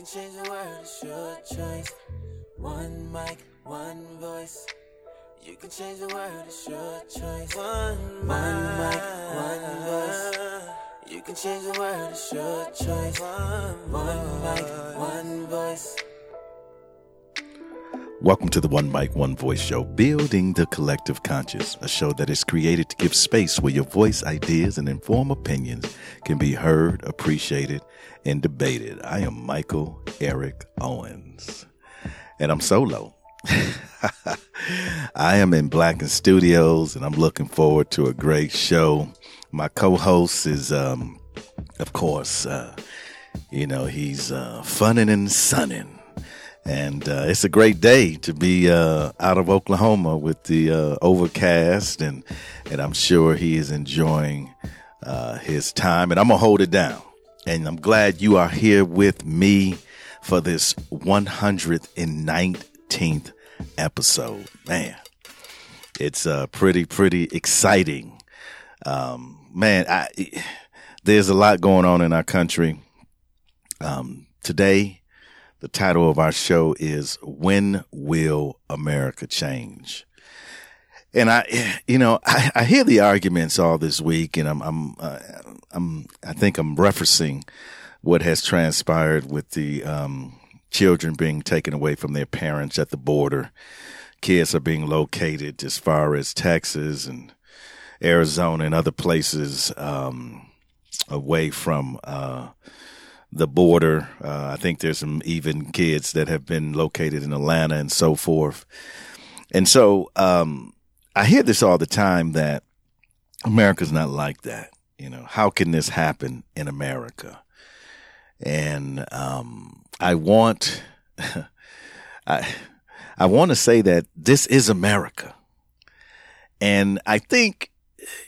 can change the world, it's your choice. One mic, one voice. You can change the world, it's your choice. One, one mic, one voice. You can change the world, it's your choice. One, one mic, one voice. Welcome to the One Mic, One Voice Show, Building the Collective Conscious, a show that is created to give space where your voice, ideas, and informed opinions can be heard, appreciated, and debated. I am Michael Eric Owens, and I'm solo. I am in Blacken Studios, and I'm looking forward to a great show. My co-host is, um, of course, uh, you know, he's uh, funning and sunning and uh, it's a great day to be uh, out of Oklahoma with the uh, overcast, and and I'm sure he is enjoying uh, his time. And I'm gonna hold it down. And I'm glad you are here with me for this 119th episode. Man, it's uh, pretty pretty exciting. Um, man, I, there's a lot going on in our country. Um, today the title of our show is When Will America Change? And I, you know, I, I hear the arguments all this week and I'm, I'm, uh, I'm, I think I'm referencing what has transpired with the, um, children being taken away from their parents at the border. Kids are being located as far as Texas and Arizona and other places, um, away from, uh, the border. Uh, I think there's some even kids that have been located in Atlanta and so forth. And so, um, I hear this all the time that America's not like that. You know, how can this happen in America? And, um, I want, I, I want to say that this is America. And I think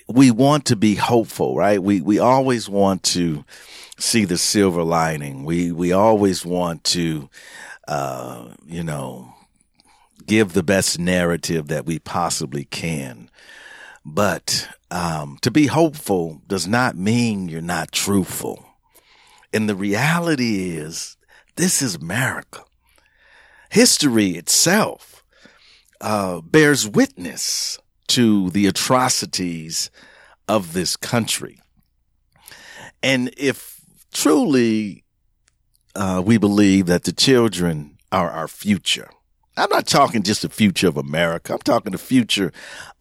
we want to be hopeful, right? We, we always want to, see the silver lining. We we always want to, uh, you know, give the best narrative that we possibly can. But um, to be hopeful does not mean you're not truthful. And the reality is, this is America. History itself uh, bears witness to the atrocities of this country. And if truly, uh, we believe that the children are our future. I'm not talking just the future of America. I'm talking the future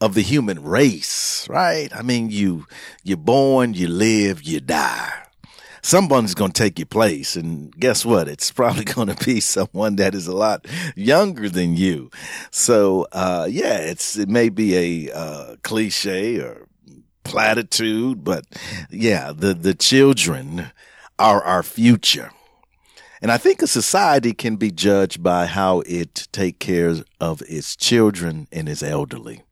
of the human race, right? I mean, you, you're born, you live, you die. Someone's going to take your place. And guess what? It's probably going to be someone that is a lot younger than you. So, uh, yeah, it's, it may be a, uh, cliche or platitude, but yeah, the, the children, are our future. And I think a society can be judged by how it take care of its children and its elderly.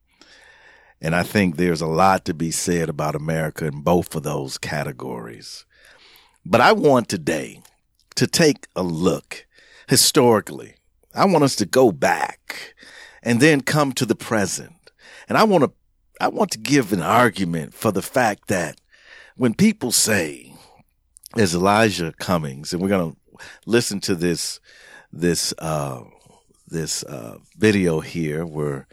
And I think there's a lot to be said about America in both of those categories. But I want today to take a look historically. I want us to go back and then come to the present. And I want to, I want to give an argument for the fact that when people say is Elijah Cummings, and we're going to listen to this this uh, this uh, video here where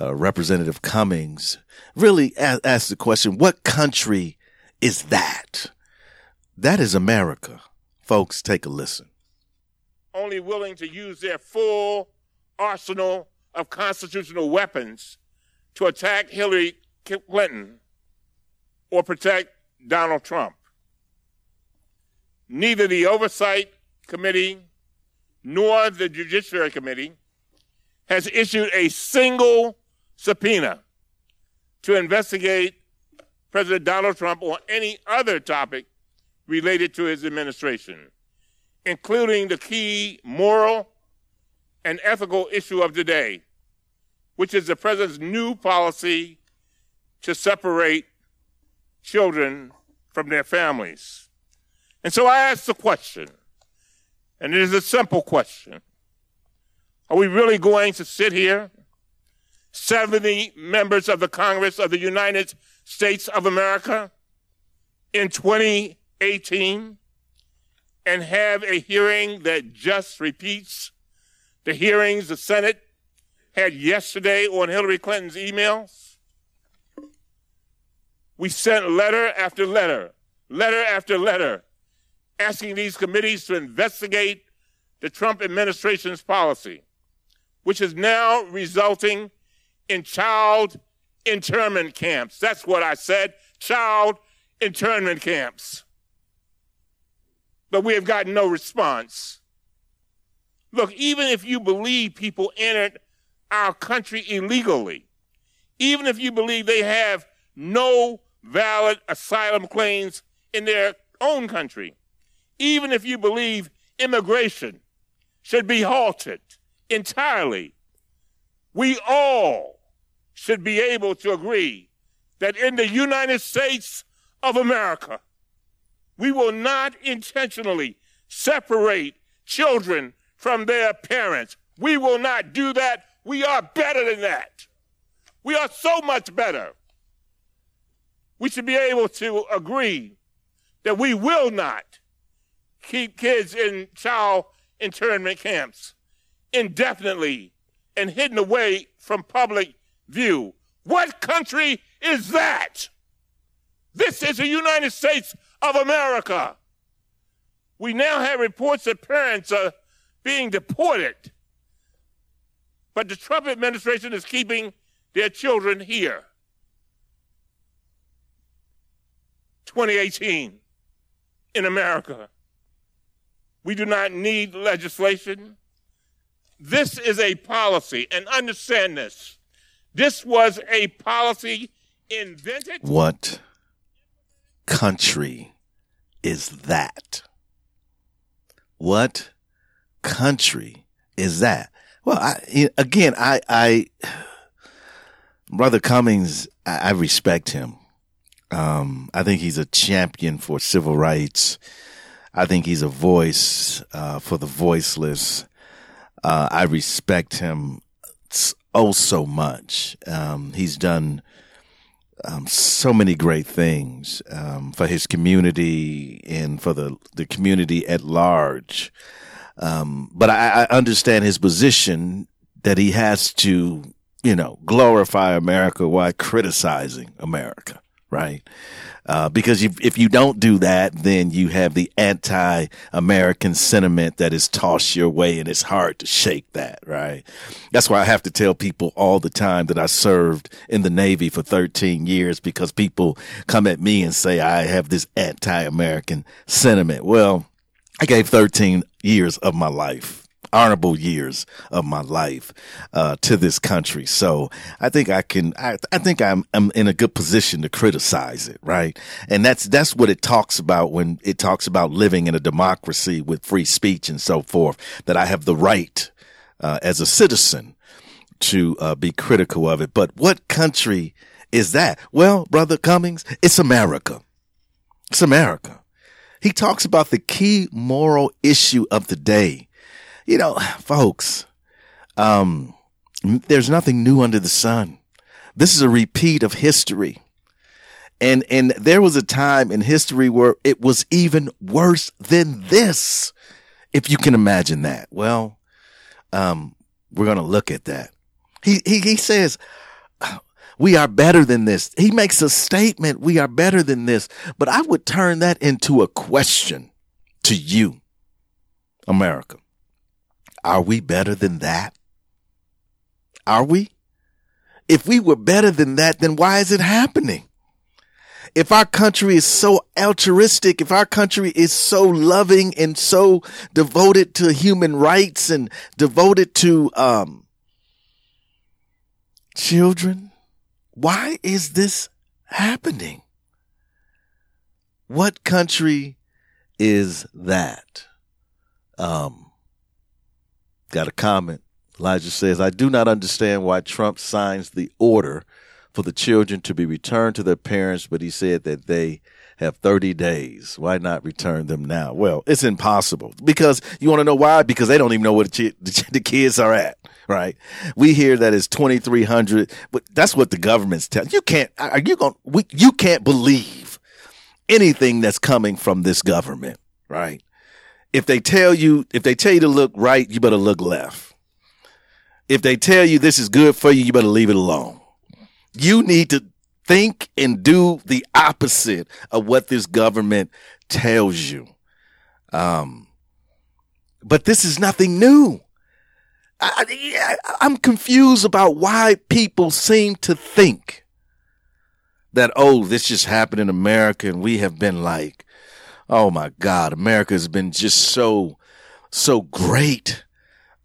uh, Representative Cummings really asked the question: What country is that? That is America, folks. Take a listen. Only willing to use their full arsenal of constitutional weapons to attack Hillary Clinton or protect Donald Trump neither the Oversight Committee nor the Judiciary Committee has issued a single subpoena to investigate President Donald Trump on any other topic related to his administration, including the key moral and ethical issue of the day, which is the president's new policy to separate children from their families. And so I ask the question, and it is a simple question. Are we really going to sit here, 70 members of the Congress of the United States of America, in 2018 and have a hearing that just repeats the hearings the Senate had yesterday on Hillary Clinton's emails? We sent letter after letter, letter after letter, asking these committees to investigate the Trump administration's policy, which is now resulting in child internment camps. That's what I said child internment camps. But we have gotten no response. Look, even if you believe people entered our country illegally, even if you believe they have no valid asylum claims in their own country, even if you believe immigration should be halted entirely, we all should be able to agree that in the United States of America, we will not intentionally separate children from their parents. We will not do that. We are better than that. We are so much better. We should be able to agree that we will not keep kids in child internment camps indefinitely and hidden away from public view. What country is that? This is the United States of America. We now have reports that parents are being deported, but the Trump administration is keeping their children here. 2018 in America. We do not need legislation. This is a policy, and understand this. This was a policy invented. What country is that? What country is that? Well, I, again, I, I, Brother Cummings, I, I respect him. Um, I think he's a champion for civil rights. I think he's a voice uh, for the voiceless. Uh, I respect him oh so much. Um, he's done um, so many great things um, for his community and for the the community at large. Um, but I, I understand his position that he has to, you know, glorify America while criticizing America, right? Uh, because if, if you don't do that, then you have the anti-American sentiment that is tossed your way and it's hard to shake that, right? That's why I have to tell people all the time that I served in the Navy for 13 years because people come at me and say I have this anti-American sentiment. Well, I gave 13 years of my life honorable years of my life uh, to this country. So I think I can. I, I think I'm, I'm in a good position to criticize it, right? And that's that's what it talks about when it talks about living in a democracy with free speech and so forth. That I have the right uh, as a citizen to uh, be critical of it. But what country is that? Well, brother Cummings, it's America. It's America. He talks about the key moral issue of the day you know, folks, um, there's nothing new under the sun. This is a repeat of history. And, and there was a time in history where it was even worse than this. If you can imagine that. Well, um, we're going to look at that. He, he, he says, we are better than this. He makes a statement. We are better than this. But I would turn that into a question to you, America. Are we better than that? Are we? If we were better than that, then why is it happening? If our country is so altruistic, if our country is so loving and so devoted to human rights and devoted to um, children, why is this happening? What country is that? Um, Got a comment. Elijah says, I do not understand why Trump signs the order for the children to be returned to their parents, but he said that they have 30 days. Why not return them now? Well, it's impossible because you want to know why? Because they don't even know where the, kids are at, right? We hear that it's 2,300, but that's what the government's telling you. Can't, are you going, you can't believe anything that's coming from this government, right? If they tell you, if they tell you to look right, you better look left. If they tell you this is good for you, you better leave it alone. You need to think and do the opposite of what this government tells you. Um, but this is nothing new. I, am confused about why people seem to think that, oh, this just happened in America and we have been like, oh my God, America has been just so, so great.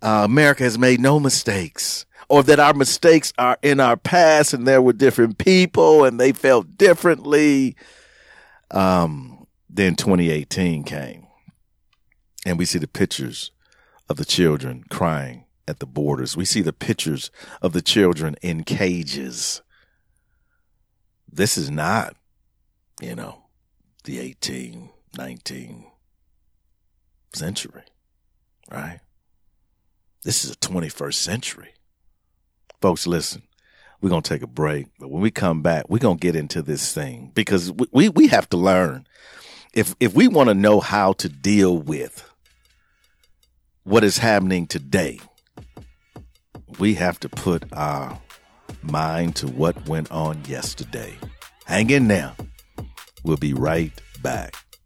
Uh, America has made no mistakes or that our mistakes are in our past and there were different people and they felt differently. Um, then 2018 came and we see the pictures of the children crying at the borders. We see the pictures of the children in cages. This is not, you know, the 18, 19 century, right? This is a 21st century. Folks, listen, we're going to take a break, but when we come back, we're going to get into this thing because we, we, we have to learn. If, if we want to know how to deal with what is happening today, we have to put our mind to what went on yesterday. Hang in there. We'll be right back.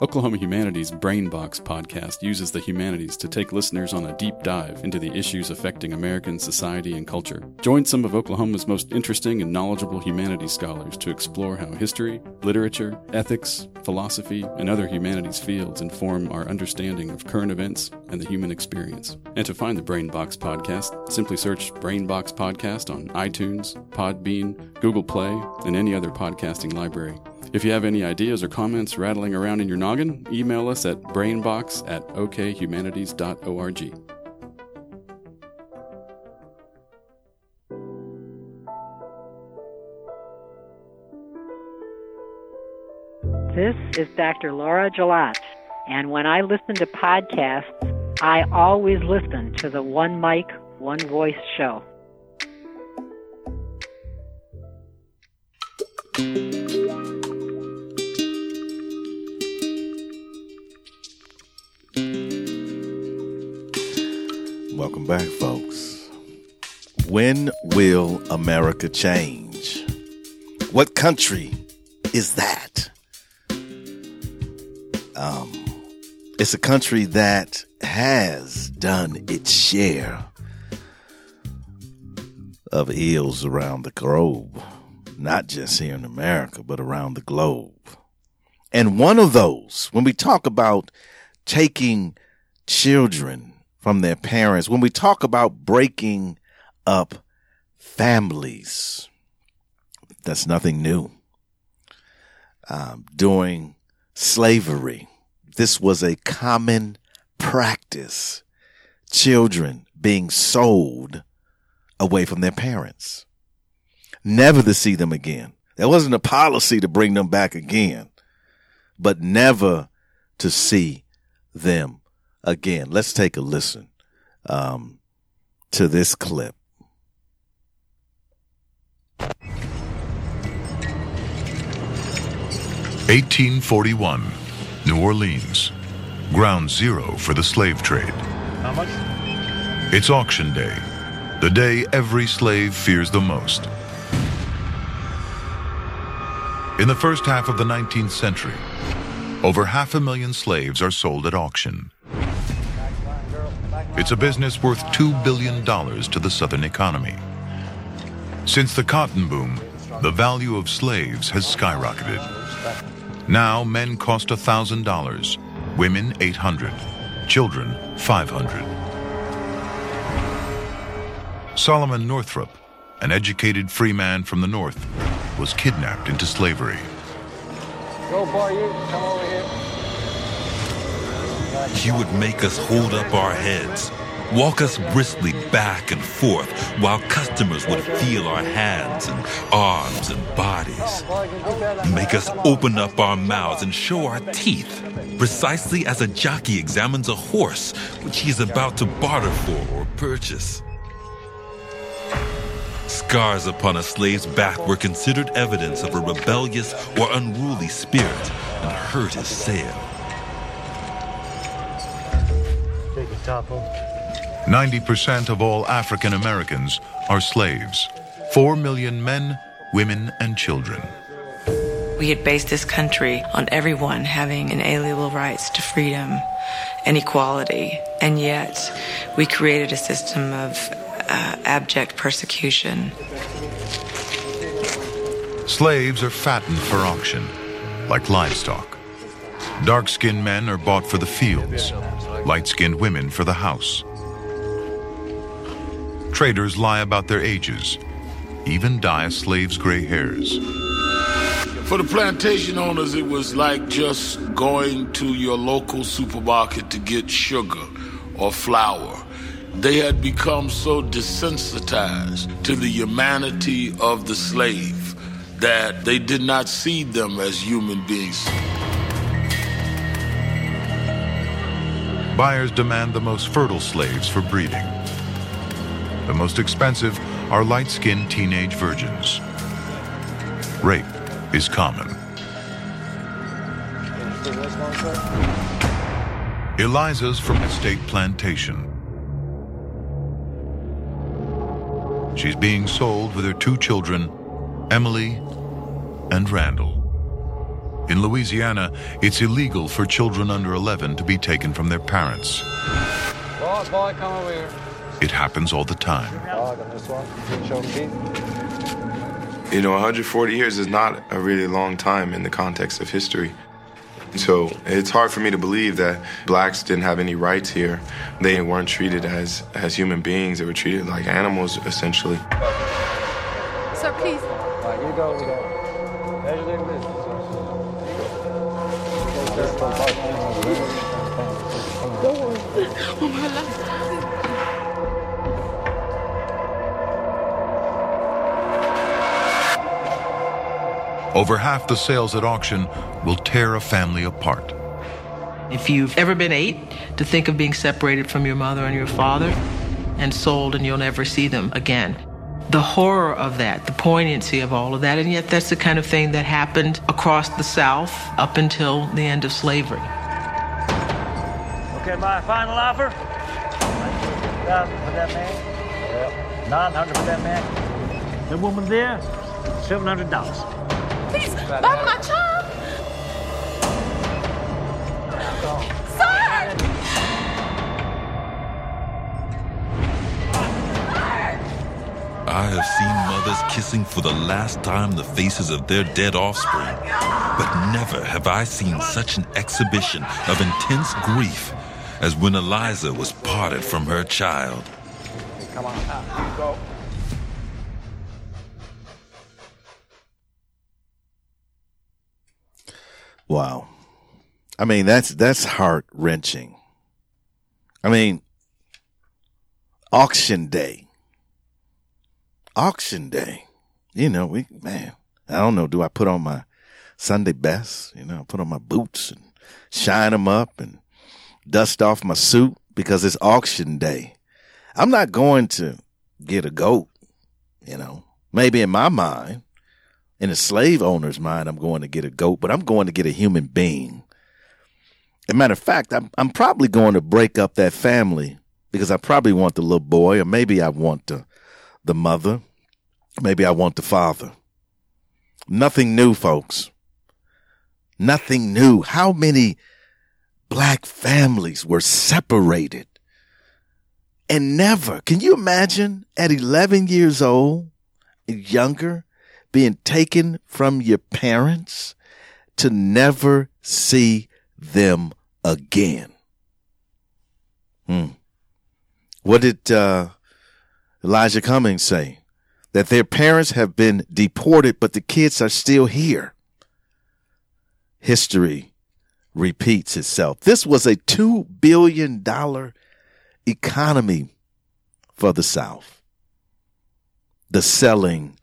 Oklahoma Humanities Brainbox podcast uses the humanities to take listeners on a deep dive into the issues affecting American society and culture. Join some of Oklahoma's most interesting and knowledgeable humanities scholars to explore how history, literature, ethics, philosophy, and other humanities fields inform our understanding of current events and the human experience. And to find the Brainbox podcast, simply search Brainbox Podcast on iTunes, Podbean, Google Play, and any other podcasting library. If you have any ideas or comments rattling around in your noggin, email us at brainbox at okhumanities.org. This is Dr. Laura Gelat, and when I listen to podcasts, I always listen to the One Mic, One Voice show. Welcome back, folks. When will America change? What country is that? Um, it's a country that has done its share of ills around the globe, not just here in America, but around the globe. And one of those, when we talk about taking children from their parents. When we talk about breaking up families, that's nothing new. Um, during slavery, this was a common practice. Children being sold away from their parents, never to see them again. There wasn't a policy to bring them back again, but never to see them again. Let's take a listen um, to this clip. Eighteen forty-one, New Orleans, ground zero for the slave trade. How much? It's auction day, the day every slave fears the most. In the first half of the 19th century, over half a million slaves are sold at auction. It's a business worth $2 billion to the Southern economy. Since the cotton boom, the value of slaves has skyrocketed. Now men cost $1,000, women 800, children 500. Solomon Northup, an educated free man from the North, was kidnapped into slavery. Go, boy, you come over here. He would make us hold up our heads walk us briskly back and forth while customers would feel our hands and arms and bodies. Make us open up our mouths and show our teeth, precisely as a jockey examines a horse which he is about to barter for or purchase. Scars upon a slave's back were considered evidence of a rebellious or unruly spirit and hurt his sale. Take your top off. 90% of all African Americans are slaves. Four million men, women, and children. We had based this country on everyone having inalienable rights to freedom and equality, and yet we created a system of uh, abject persecution. Slaves are fattened for auction, like livestock. Dark skinned men are bought for the fields, light skinned women for the house. Traders lie about their ages, even dye a slave's gray hairs. For the plantation owners, it was like just going to your local supermarket to get sugar or flour. They had become so desensitized to the humanity of the slave that they did not see them as human beings. Buyers demand the most fertile slaves for breeding. The most expensive are light skinned teenage virgins. Rape is common. Eliza's from Estate Plantation. She's being sold with her two children, Emily and Randall. In Louisiana, it's illegal for children under 11 to be taken from their parents. Boy, boy, come over here. It happens all the time. Dog, I'm just walking. Show them teeth. You know, 140 years is not a really long time in the context of history. So it's hard for me to believe that blacks didn't have any rights here. They weren't treated as, as human beings, they were treated like animals, essentially. Sir, please. All right, you go over there. Over half the sales at auction will tear a family apart. If you've ever been eight, to think of being separated from your mother and your father and sold and you'll never see them again. The horror of that, the poignancy of all of that, and yet that's the kind of thing that happened across the South up until the end of slavery. Okay, my final offer. 900 for that man. Yep. 900 for that man. The woman there, $700. Please, buy my child. Sir! I have seen mothers kissing for the last time the faces of their dead offspring, but never have I seen such an exhibition of intense grief as when Eliza was parted from her child. Come on. Go. Wow. I mean, that's that's heart wrenching. I mean, auction day. Auction day. You know, we man, I don't know. Do I put on my Sunday best? You know, I put on my boots and shine them up and dust off my suit because it's auction day. I'm not going to get a goat. You know, maybe in my mind, in a slave owner's mind, I'm going to get a goat, but I'm going to get a human being. As a matter of fact, I'm, I'm probably going to break up that family because I probably want the little boy, or maybe I want the, the mother, maybe I want the father. Nothing new, folks. Nothing new. How many black families were separated and never, can you imagine at 11 years old, younger, being taken from your parents to never see them again. Hmm. What did uh, Elijah Cummings say? That their parents have been deported, but the kids are still here. History repeats itself. This was a $2 billion economy for the South. The selling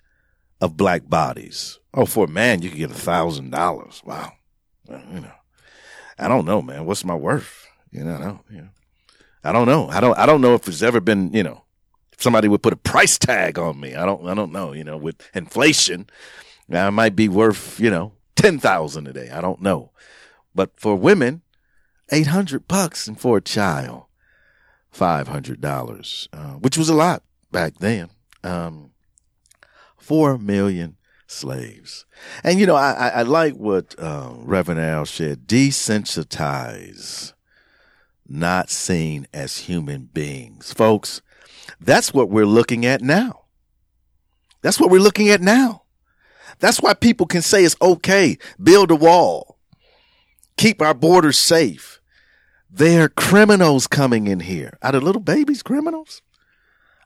of black bodies. Oh, for a man, you could get a thousand dollars. Wow. Well, you know, I don't know, man. What's my worth? You know, I don't, you know, I don't know. I don't, I don't know if there's ever been, you know, somebody would put a price tag on me. I don't, I don't know, you know, with inflation, I might be worth, you know, 10,000 a day. I don't know. But for women, 800 bucks and for a child, $500, uh, which was a lot back then. Um, 4 million slaves. And, you know, I, I, I like what uh, Reverend Al said desensitize, not seen as human beings. Folks, that's what we're looking at now. That's what we're looking at now. That's why people can say it's okay, build a wall, keep our borders safe. They're criminals coming in here. Are the little babies criminals?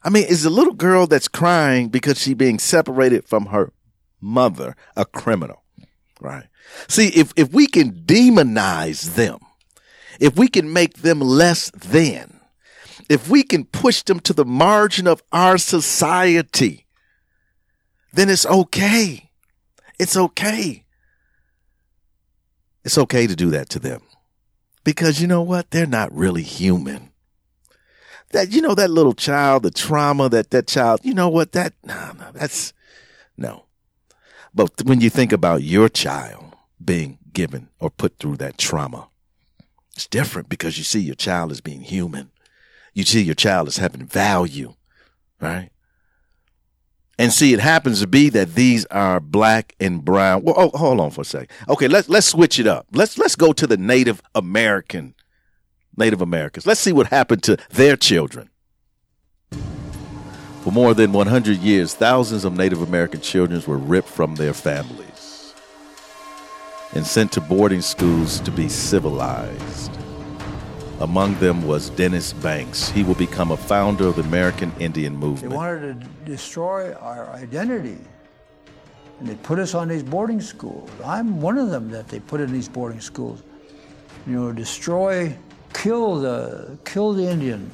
I mean, is the little girl that's crying because she's being separated from her mother a criminal? Right. See, if, if we can demonize them, if we can make them less than, if we can push them to the margin of our society, then it's okay. It's okay. It's okay to do that to them. Because you know what? They're not really human. That, you know, that little child, the trauma that that child, you know what? That, no, no, that's, no. But when you think about your child being given or put through that trauma, it's different because you see your child as being human. You see your child as having value, right? And see, it happens to be that these are black and brown. Well, oh, hold on for a second. Okay, let's let's switch it up. Let's let's go to the Native American, Native Americans. Let's see what happened to their children. For more than 100 years, thousands of Native American children were ripped from their families and sent to boarding schools to be civilized. Among them was Dennis Banks. He will become a founder of the American Indian movement. They wanted to destroy our identity. And they put us on these boarding schools. I'm one of them that they put in these boarding schools. You know, destroy, kill the, kill the Indian,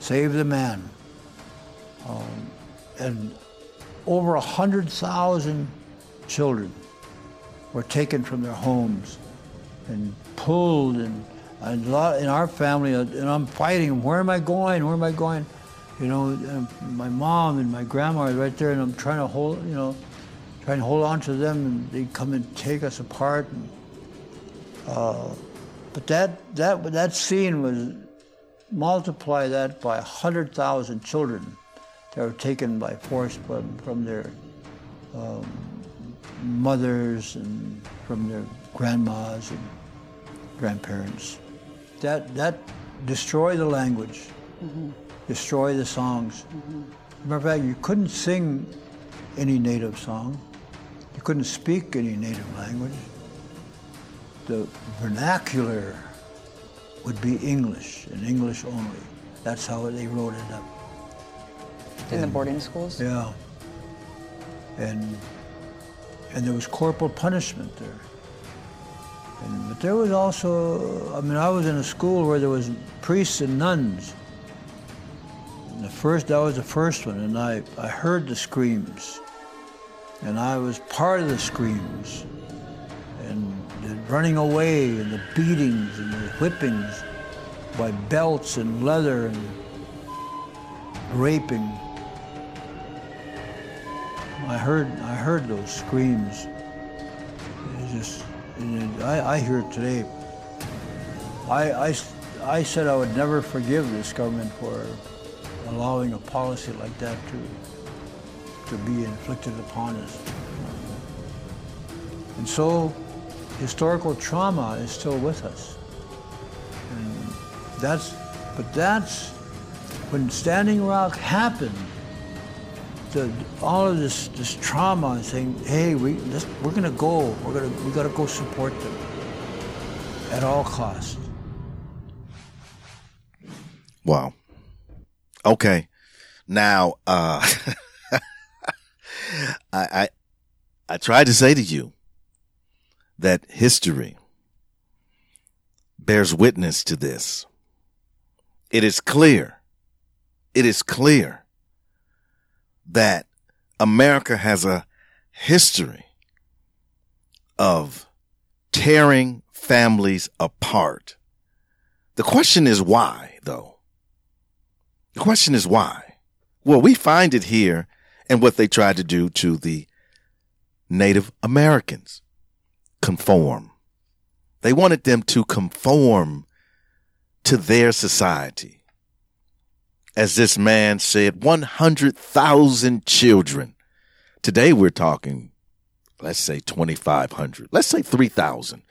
save the man. Um, and over a hundred thousand children were taken from their homes and pulled and a lot in our family uh, and I'm fighting where am I going where am I going you know my mom and my grandma are right there and I'm trying to hold you know trying to hold on to them and they come and take us apart and, uh, but that that that scene was multiply that by 100,000 children that were taken by force from, from their um, mothers and from their grandmas and grandparents. That, that destroy the language, mm-hmm. destroy the songs. Mm-hmm. Matter of fact, you couldn't sing any native song. You couldn't speak any native language. The vernacular would be English and English only. That's how they wrote it up. In the boarding schools? Yeah. And and there was corporal punishment there. And, but there was also, I mean, I was in a school where there was priests and nuns. And the first, that was the first one, and I, I heard the screams. And I was part of the screams. And the running away and the beatings and the whippings by belts and leather and raping. I heard, I heard those screams. It just, and I, I hear it today. I, I, I said I would never forgive this government for allowing a policy like that to, to be inflicted upon us. And so, historical trauma is still with us. And that's, but that's when Standing Rock happened the, all of this, this trauma and saying, hey, we, we're going to go. We're going to, we got to go support them at all costs. Wow. Okay. Now, uh, I, I, I tried to say to you that history bears witness to this. It is clear it is clear that America has a history of tearing families apart. The question is why, though. The question is why. Well, we find it here and what they tried to do to the Native Americans. Conform. They wanted them to conform to their society. As this man said, 100,000 children. Today we're talking, let's say 2,500. Let's say 3,000.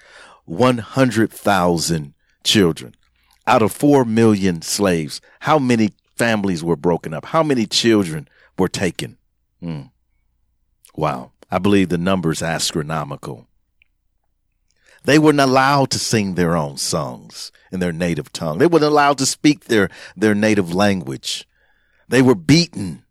100,000 children. Out of 4 million slaves, how many families were broken up? How many children were taken? Mm. Wow. I believe the number's astronomical. They weren't allowed to sing their own songs in their native tongue. They weren't allowed to speak their, their native language. They were beaten.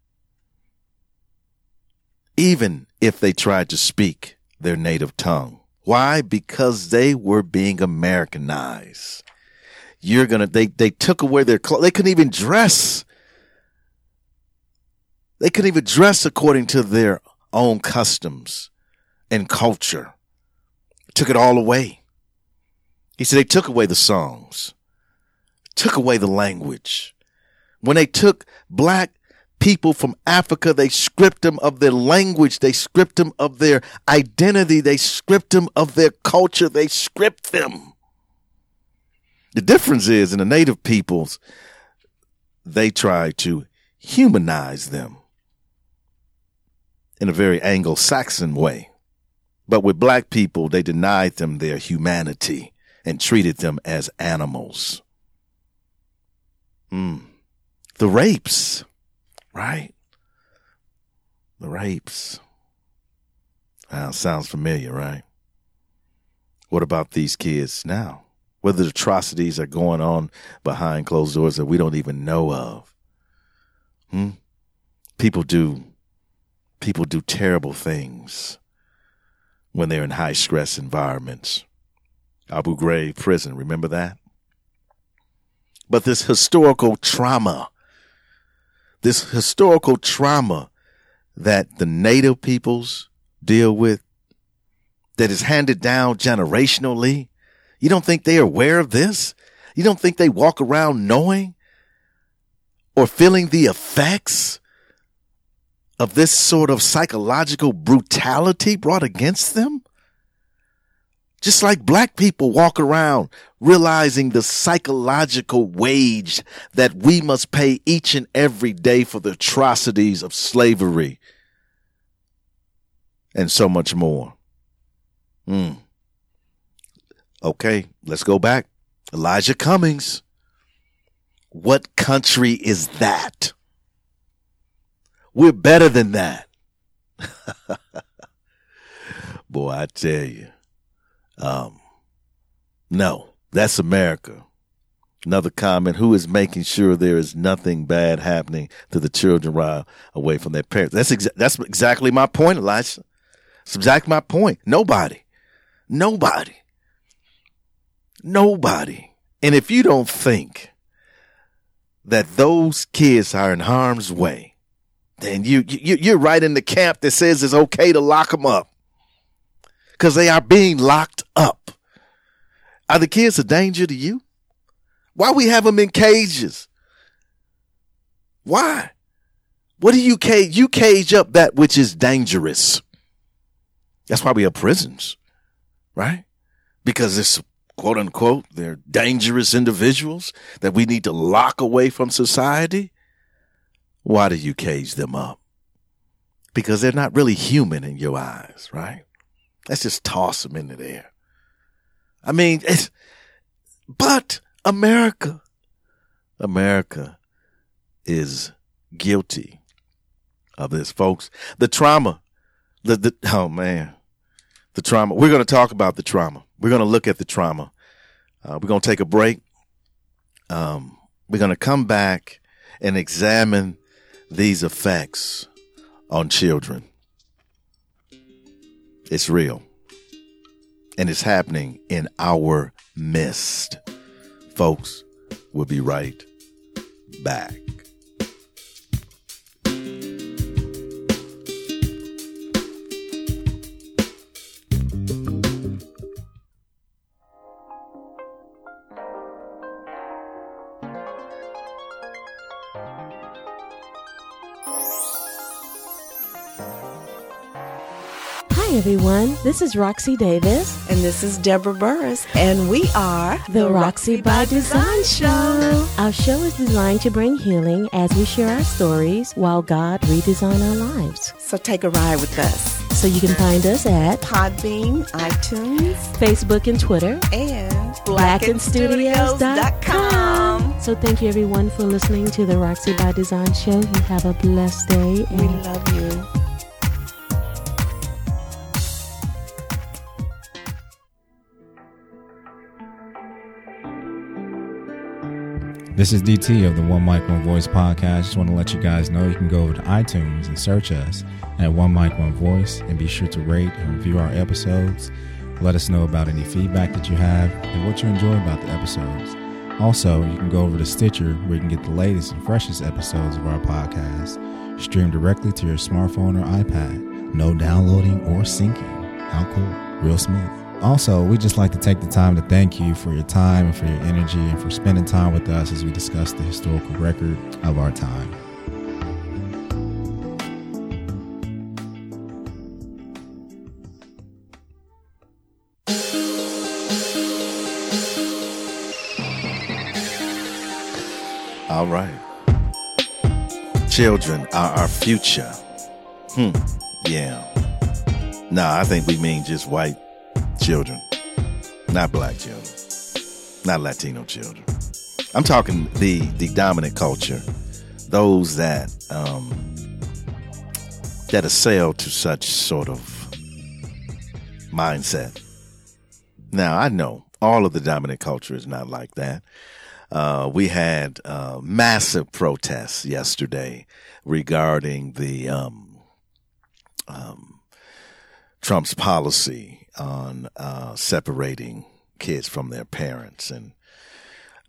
Even if they tried to speak their native tongue. Why? Because they were being Americanized. You're gonna, they, they took away their clothes. They couldn't even dress. They couldn't even dress according to their own customs and culture. Took it all away. He said they took away the songs, took away the language. When they took black people from Africa, they stripped them of their language, they stripped them of their identity, they stripped them of their culture, they stripped them. The difference is in the native peoples, they try to humanize them in a very Anglo Saxon way. But with black people, they denied them their humanity and treated them as animals. Mm. The rapes, right? The rapes. Wow, sounds familiar, right? What about these kids now? Whether atrocities are going on behind closed doors that we don't even know of. Hmm? People do people do terrible things when they're in high stress environments. Abu Ghraib prison, remember that? But this historical trauma, this historical trauma that the native peoples deal with, that is handed down generationally, you don't think they're aware of this? You don't think they walk around knowing or feeling the effects of this sort of psychological brutality brought against them? Just like black people walk around realizing the psychological wage that we must pay each and every day for the atrocities of slavery and so much more. Hmm. Okay, let's go back. Elijah Cummings. What country is that? We're better than that. Boy, I tell you. Um, no, that's America. Another comment, who is making sure there is nothing bad happening to the children while away from their parents? That's exa- that's exactly my point, Elisha. That's exactly my point. Nobody. Nobody. Nobody. And if you don't think that those kids are in harm's way, then you, you you're right in the camp that says it's okay to lock them up because they are being locked up. Are the kids a danger to you? Why we have them in cages? Why? What do you cage? You cage up that which is dangerous. That's why we have prisons, right? Because it's quote unquote, they're dangerous individuals that we need to lock away from society. Why do you cage them up? Because they're not really human in your eyes, right? Let's just toss them into there. I mean, it's, but America, America is guilty of this, folks. The trauma, the, the, oh man, the trauma. We're going to talk about the trauma. We're going to look at the trauma. Uh, we're going to take a break. Um, we're going to come back and examine these effects on children. It's real. And it's happening in our midst. Folks, we'll be right back. Everyone. This is Roxy Davis. And this is Deborah Burris. And we are the, Roxy, by Design Show. Our show is designed to bring healing as we share our stories while God redesign our lives. So take a ride with us. So you can find us at Podbean, iTunes, Facebook, and Twitter, and blackenstudios.com. So thank you everyone for listening to the Roxy by Design show. You have a blessed day. we love you. This is DT of the One Mic One Voice podcast. Just want to let you guys know you can go over to iTunes and search us at One Mic One Voice and be sure to rate and review our episodes. Let us know about any feedback that you have and what you enjoy about the episodes. Also, you can go over to Stitcher where you can get the latest and freshest episodes of our podcast streamed directly to your smartphone or iPad. No downloading or syncing. How cool. Real smooth. Also, we just like to take the time to thank you for your time and for your energy and for spending time with us as we discuss the historical record of our time. All right. Children are our future. Hmm. Yeah. Nah, I think we mean just white children, not black children, not Latino children. I'm talking the the dominant culture, those that um, that assail to such sort of mindset. Now I know all of the dominant culture is not like that. Uh, we had uh, massive protests yesterday regarding the um, um, Trump's policy on uh, separating kids from their parents and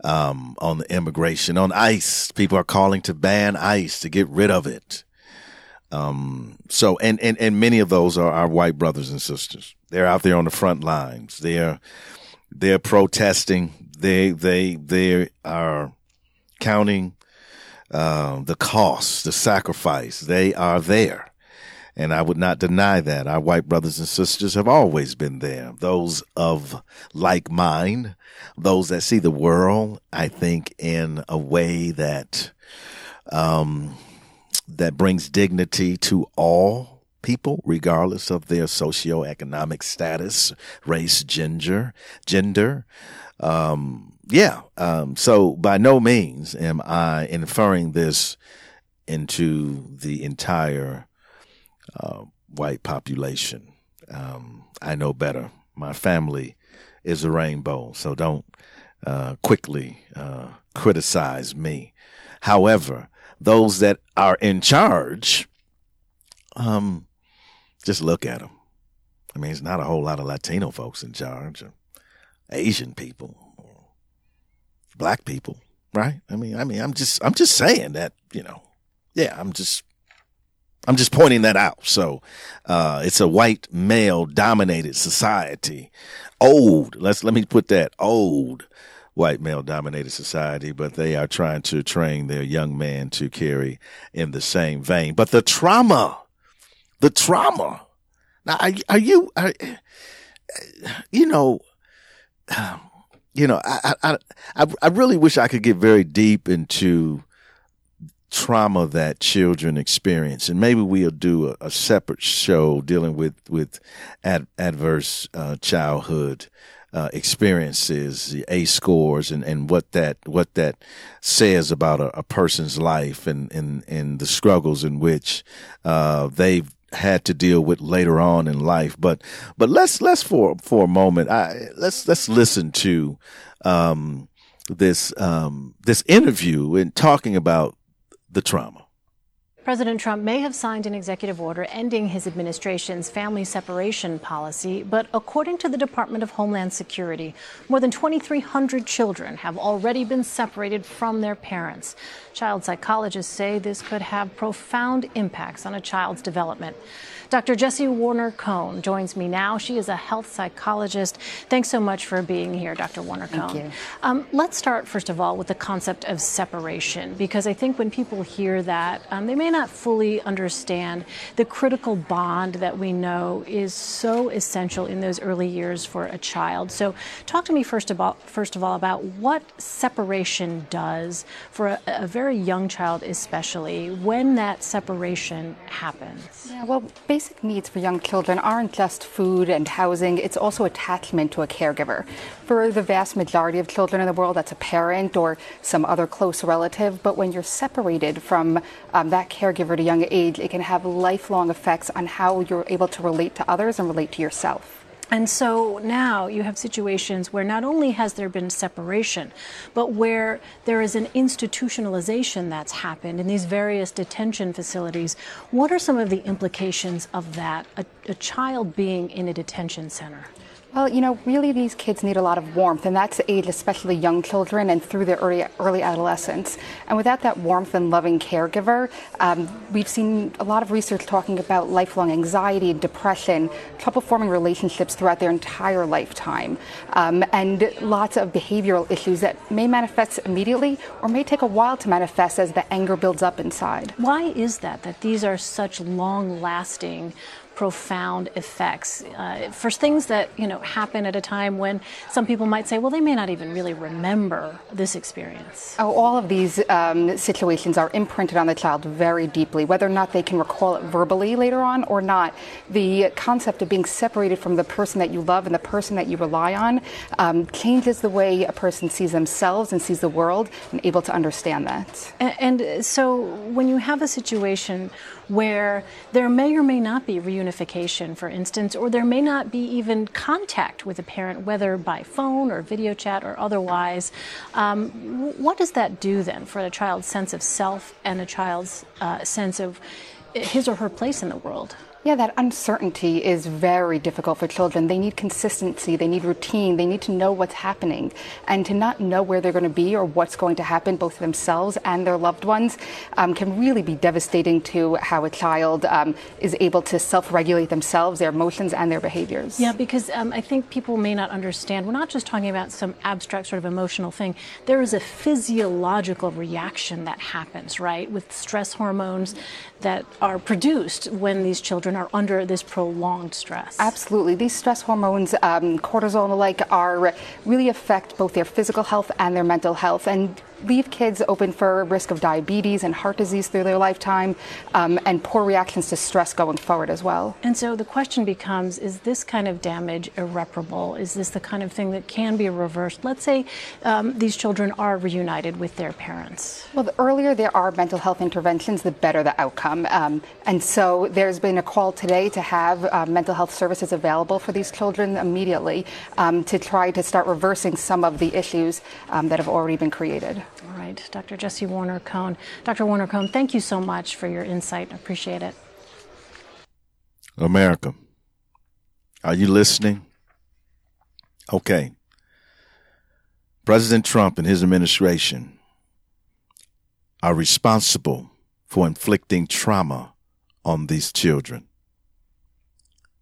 um, on the immigration on ICE. People are calling to ban ICE to get rid of it. Um, so and, and and many of those are our white brothers and sisters. They're out there on the front lines. They're they're protesting. They they they are counting uh, the cost, the sacrifice. They are there. And I would not deny that. Our white brothers and sisters have always been there. Those of like mind, those that see the world, I think, in a way that, um, that brings dignity to all people, regardless of their socioeconomic status, race, gender, gender. Um, yeah. Um, so by no means am I inferring this into the entire uh, white population. Um, I know better. My family is a rainbow, so don't uh, quickly uh, criticize me. However, those that are in charge, um, just look at them. I mean, it's not a whole lot of Latino folks in charge, or Asian people, or black people, right? I mean, I mean, I'm just, I'm just saying that, you know, yeah, I'm just I'm just pointing that out. So, uh, it's a white male dominated society. Old. Let's, let me put that old white male dominated society, but they are trying to train their young man to carry in the same vein. But the trauma, the trauma. Now, are, are you, are, you know, you know, I, I, I, I really wish I could get very deep into trauma that children experience, and maybe we'll do a, a separate show dealing with with ad, adverse uh, childhood uh, experiences, the ACE scores, and, and what that what that says about a, a person's life, and and and the struggles in which uh, they've had to deal with later on in life. But but let's let's for for a moment, I, let's let's listen to. Um, this um, this interview and talking about the trauma. President Trump may have signed an executive order ending his administration's family separation policy, but according to the Department of Homeland Security, more than 2,300 children have already been separated from their parents. Child psychologists say this could have profound impacts on a child's development. Dr. Jessie Warner Cohen joins me now. She is a health psychologist. Thanks so much for being here, Dr. Warner Cohen. Thank you. Um, let's start, first of all, with the concept of separation, because I think when people hear that, um, they may not fully understand the critical bond that we know is so essential in those early years for a child. So, talk to me first about first of all about what separation does for a, a very young child, especially when that separation happens. Yeah, well, basic needs for young children aren't just food and housing, it's also attachment to a caregiver. For the vast majority of children in the world, that's a parent or some other close relative. But when you're separated from um, that caregiver at a young age, it can have lifelong effects on how you're able to relate to others and relate to yourself. And so now you have situations where not only has there been separation, but where there is an institutionalization that's happened in these various detention facilities. What are some of the implications of that, a, a child being in a detention center? Well, you know, really these kids need a lot of warmth, and that's the age, especially young children and through their early, early adolescence. And without that warmth and loving caregiver, um, we've seen a lot of research talking about lifelong anxiety, depression, trouble forming relationships throughout their entire lifetime, um, and lots of behavioral issues that may manifest immediately or may take a while to manifest as the anger builds up inside. Why is that, that these are such long lasting profound effects uh, for things that you know happen at a time when some people might say, well, they may not even really remember this experience. Oh, all of these um, situations are imprinted on the child very deeply, whether or not they can recall it verbally later on or not. The concept of being separated from the person that you love and the person that you rely on um, changes the way a person sees themselves and sees the world and able to understand that. And, and so when you have a situation where there may or may not be reunification, for instance, or there may not be even contact with a parent, whether by phone or video chat or otherwise. Um, what does that do then for a child's sense of self and a child's uh, sense of his or her place in the world? Yeah, that uncertainty is very difficult for children. They need consistency, they need routine, they need to know what's happening. And to not know where they're going to be or what's going to happen, both themselves and their loved ones, um, can really be devastating to how a child um, is able to self regulate themselves, their emotions, and their behaviors. Yeah, because um, I think people may not understand. We're not just talking about some abstract sort of emotional thing, there is a physiological reaction that happens, right, with stress hormones that are produced when these children are under this prolonged stress. Absolutely. These stress hormones, um, cortisol and the like, are really affect both their physical health and their mental health. And leave kids open for risk of diabetes and heart disease through their lifetime um, and poor reactions to stress going forward as well. And so the question becomes is this kind of damage irreparable? Is this the kind of thing that can be reversed? Let's say um, these children are reunited with their parents. Well, the earlier there are mental health interventions, the better the outcome. Um, and so there's been a call today to have uh, mental health services available for these children immediately um, to try to start reversing some of the issues um, that have already been created. All right, Dr. Jesse Warner Cohen. Dr. Warner Cohen, thank you so much for your insight. I appreciate it. America, are you listening? Okay. President Trump and his administration are responsible for inflicting trauma on these children.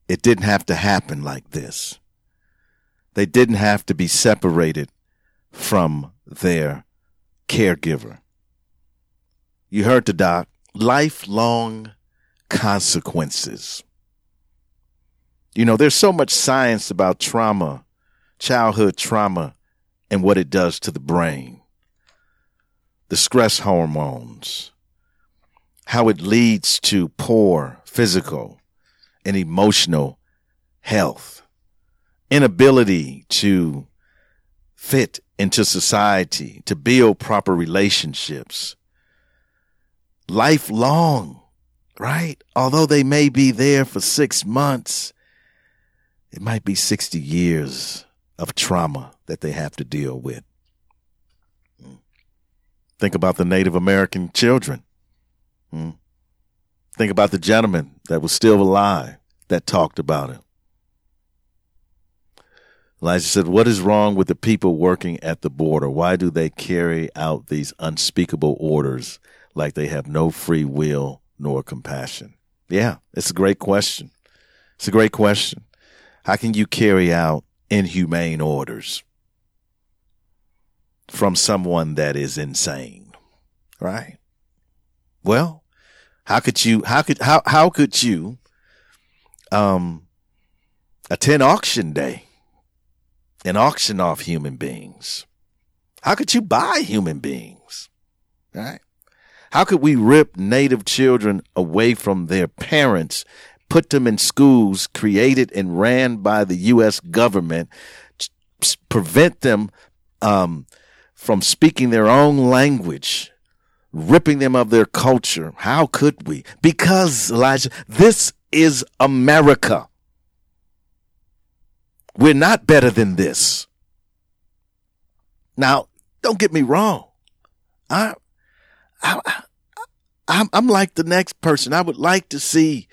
It didn't have to happen like this. They didn't have to be separated from their caregiver. You heard the doc. Lifelong consequences. You know, there's so much science about trauma, childhood trauma, and what it does to the brain. The stress hormones, how it leads to poor physical and emotional health, inability to fit into society, to build proper relationships. Lifelong, right? Although they may be there for six months, it might be 60 years of trauma that they have to deal with. Think about the Native American children. Hmm. Think about the gentleman that was still alive that talked about it. Elijah said, What is wrong with the people working at the border? Why do they carry out these unspeakable orders like they have no free will nor compassion? Yeah, it's a great question. It's a great question. How can you carry out inhumane orders from someone that is insane? Right? Well, how could you how could how how could you um attend auction day and auction off human beings? How could you buy human beings? Right? How could we rip native children away from their parents, put them in schools created and ran by the U.S. government, prevent them um, from speaking their own language, ripping them of their culture? How could we? Because, Elijah, this is America. We're not better than this. Now, don't get me wrong. I, I, I'm, I'm like the next person. I would like to see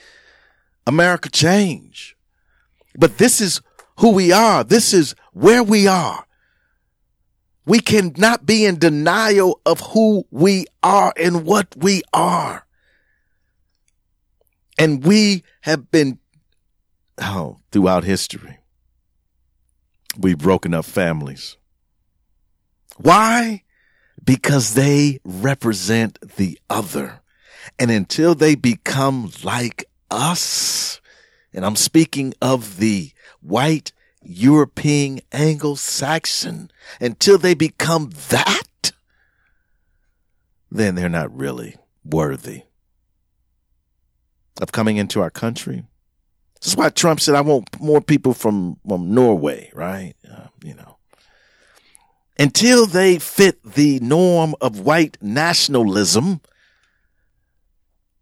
America change. But this is who we are. This is where we are. We cannot be in denial of who we are and what we are. And we have been, oh, throughout history, we've broken up families. Why? Because they represent the other. And until they become like us, and I'm speaking of the white European Anglo-Saxon, until they become that, then they're not really worthy of coming into our country. This is why Trump said, I want more people from, from Norway, right? Uh, you know, until they fit the norm of white nationalism,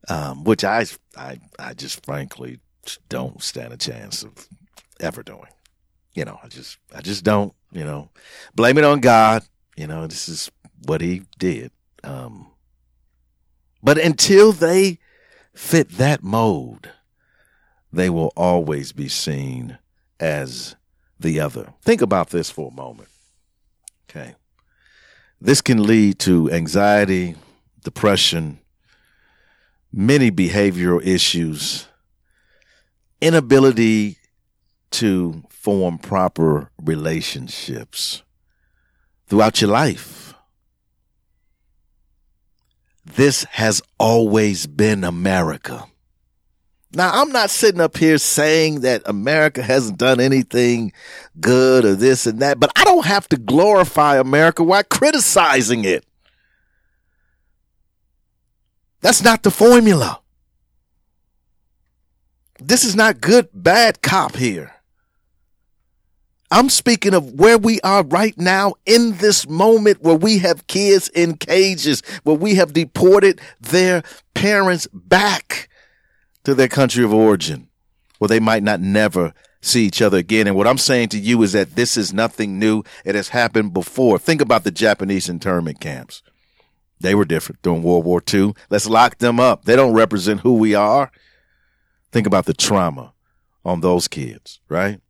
um, which I, I, I just frankly don't stand a chance of ever doing. You know, I just, I just don't. You know, blame it on God. You know, this is what He did. Um, but until they fit that mode, they will always be seen as the other. Think about this for a moment. Okay. This can lead to anxiety, depression, many behavioral issues, inability to form proper relationships throughout your life. This has always been America. Now, I'm not sitting up here saying that America hasn't done anything good or this and that, but I don't have to glorify America while criticizing it. That's not the formula. This is not good, bad cop here. I'm speaking of where we are right now in this moment where we have kids in cages, where we have deported their parents back to their country of origin, where they might not never see each other again. And what I'm saying to you is that this is nothing new. It has happened before. Think about the Japanese internment camps. They were different during World War II. Let's lock them up. They don't represent who we are. Think about the trauma on those kids, right?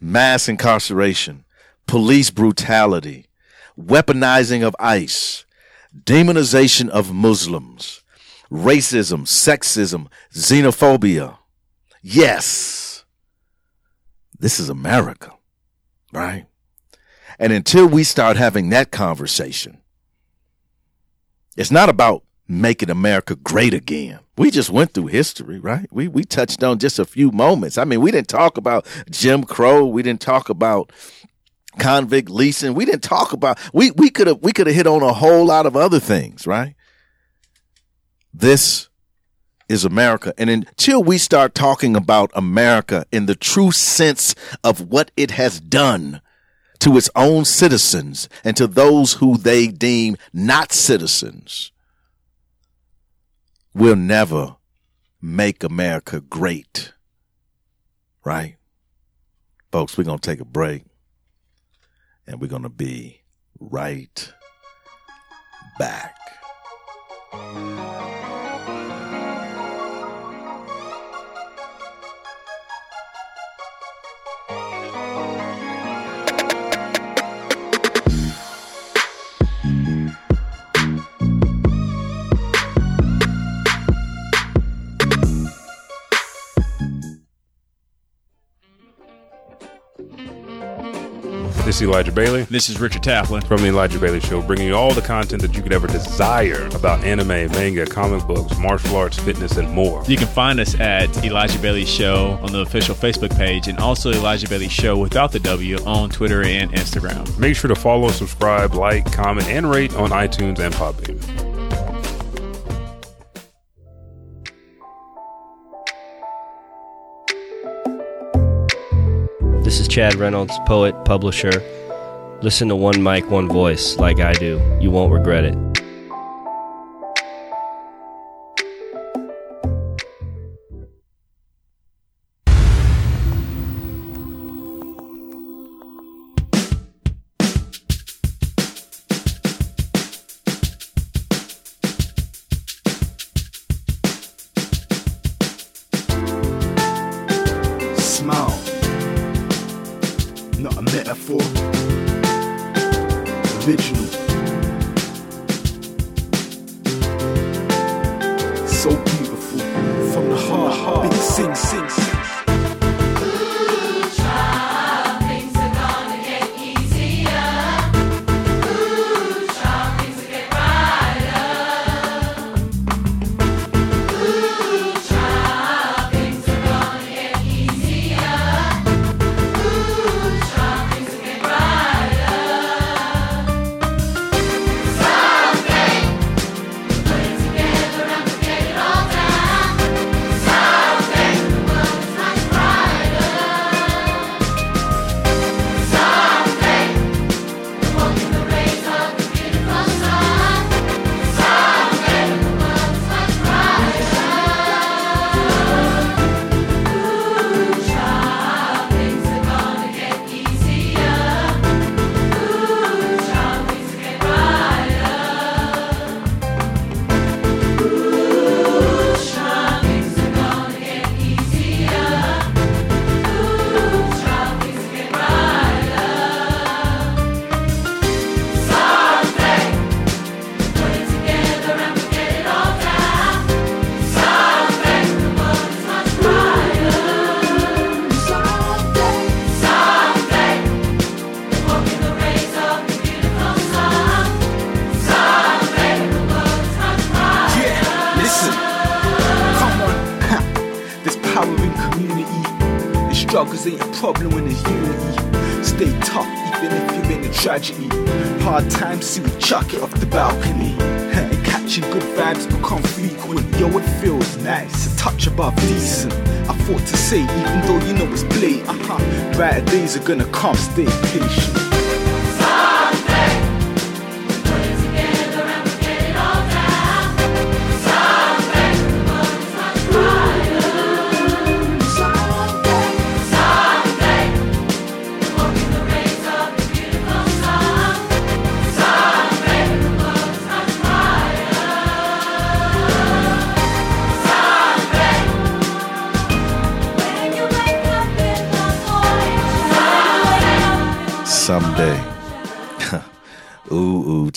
Mass incarceration, police brutality, weaponizing of ICE, demonization of Muslims, racism, sexism, xenophobia. Yes, this is America, right? And until we start having that conversation, it's not about making America great again. We just went through history, right? We we touched on just a few moments. I mean, we didn't talk about Jim Crow. We didn't talk about convict leasing. We didn't talk about we we could have we could have hit on a whole lot of other things, right? This is America. And until we start talking about America in the true sense of what it has done to its own citizens and to those who they deem not citizens, we'll never make America great. Right? Folks, we're going to take a break and we're going to be right back. Is Elijah Bailey. This is Richard Taplin. From The Elijah Bailey Show, bringing you all the content that you could ever desire about anime, manga, comic books, martial arts, fitness, and more. You can find us at Elijah Bailey Show on the official Facebook page and also Elijah Bailey Show without the W on Twitter and Instagram. Make sure to follow, subscribe, like, comment, and rate on iTunes and Podbean. Chad Reynolds, poet, publisher. Listen to One Mic, One Voice like I do. You won't regret it. So beautiful, from the heart. Big sing, sing, sing. Good vibes become frequent. Yo, it feels nice, a touch above decent. I thought to say, even though you know it's blatant. Uh-huh. Brighter days are gonna come, stay patient.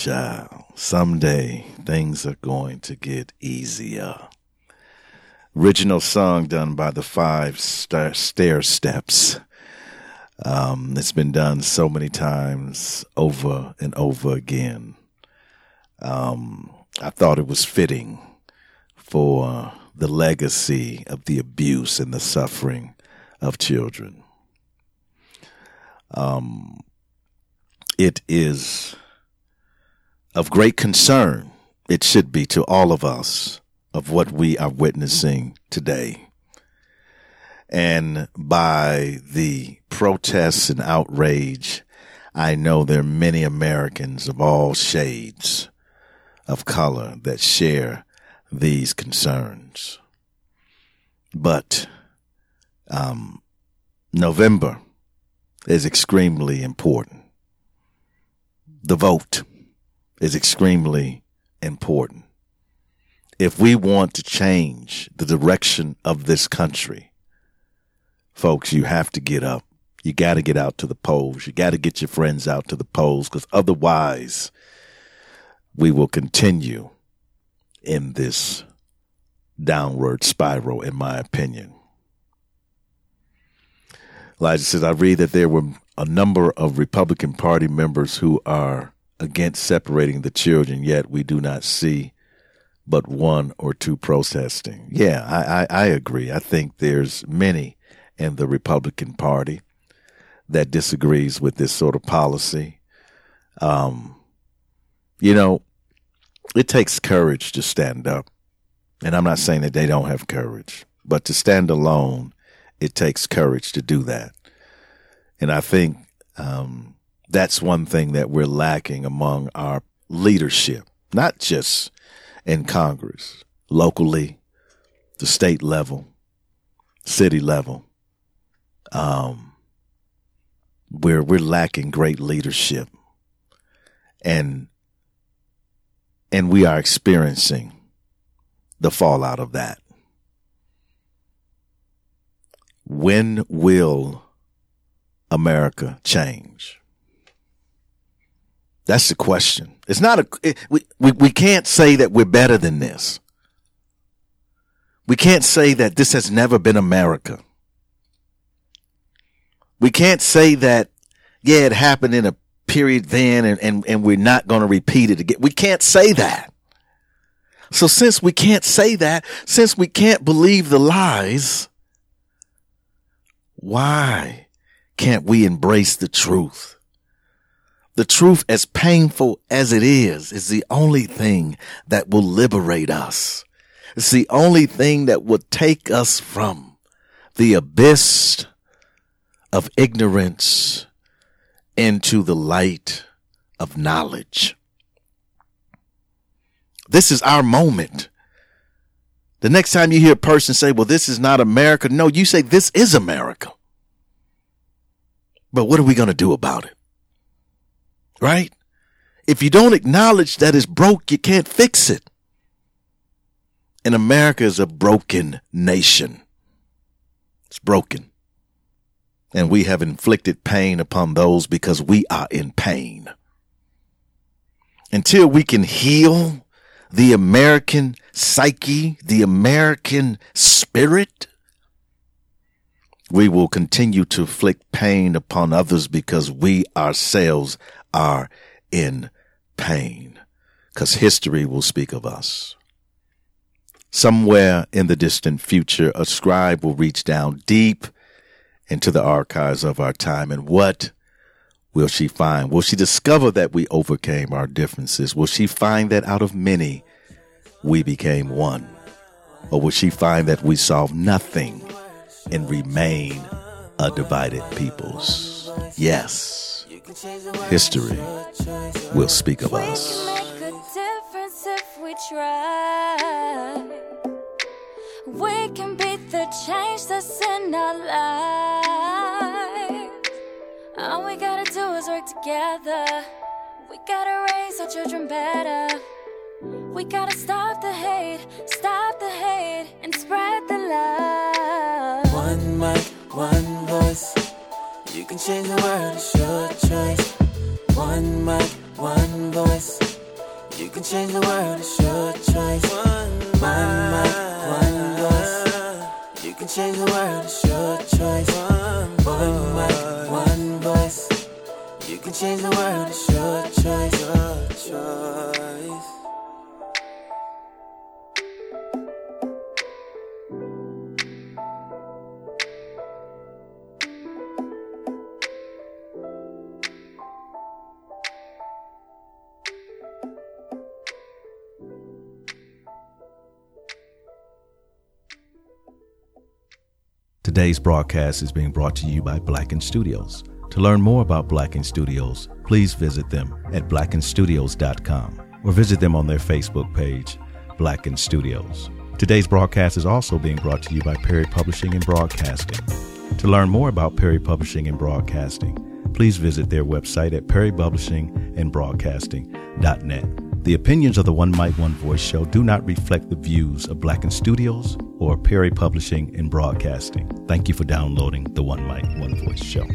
Child. Someday things are going to get easier. Original song done by the Five Star Stair Steps. Um, it's been done so many times over and over again. Um, I thought it was fitting for the legacy of the abuse and the suffering of children. Um, it is of great concern, it should be to all of us, of what we are witnessing today. And by the protests and outrage, I know there are many Americans of all shades of color that share these concerns. But um, November is extremely important. The vote is extremely important. If we want to change the direction of this country, folks, you have to get up. You got to get out to the polls. You got to get your friends out to the polls because otherwise we will continue in this downward spiral, in my opinion. Elijah says, I read that there were a number of Republican Party members who are against separating the children, yet we do not see but one or two protesting. Yeah, I, I, I agree. I think there's many in the Republican Party that disagrees with this sort of policy. Um, you know, it takes courage to stand up. And I'm not saying that they don't have courage, but to stand alone, it takes courage to do that. And I think um, that's one thing that we're lacking among our leadership, not just in Congress, locally, the state level, city level. Um, we're we're lacking great leadership, and and we are experiencing the fallout of that. When will America change? That's the question. It's not a, it, we, we, we can't say that we're better than this. We can't say that this has never been America. We can't say that, yeah, it happened in a period then and, and, and we're not going to repeat it again. We can't say that. So since we can't say that, since we can't believe the lies, why can't we embrace the truth? The truth, as painful as it is, is the only thing that will liberate us. It's the only thing that will take us from the abyss of ignorance into the light of knowledge. This is our moment. The next time you hear a person say, well, this is not America. No, you say this is America. But what are we going to do about it? Right? If you don't acknowledge that it's broke, you can't fix it. And America is a broken nation. It's broken. And we have inflicted pain upon those because we are in pain. Until we can heal the American psyche, the American spirit, we will continue to inflict pain upon others because we ourselves are in pain. Because history will speak of us. Somewhere in the distant future, a scribe will reach down deep into the archives of our time. And what will she find? Will she discover that we overcame our differences? Will she find that out of many, we became one? Or will she find that we solved nothing and remain a divided peoples? Yes, history will speak of us. we try. We can beat the change that's in our lives. All we gotta do is work together. We gotta raise our children better. We gotta stop the hate, stop the hate, and spread the love. One mic, one voice. You can change the world, it's your choice. One mic, one voice. You can change the world, it's your choice. One mic, one voice. You can change the world, it's your choice. One mic, one voice. You can change the world, it's your choice. Your choice. Today's broadcast is being brought to you by Blacken Studios. To learn more about Blacken Studios, please visit them at blackenstudios.com or visit them on their Facebook page, Blacken Studios. Today's broadcast is also being brought to you by Perry Publishing and Broadcasting. To learn more about Perry Publishing and Broadcasting, please visit their website at perrypublishingandbroadcasting.net. The opinions of the One Mic One Voice show do not reflect the views of Blacken Studios or Perry Publishing and Broadcasting. Thank you for downloading the One Mic One Voice show.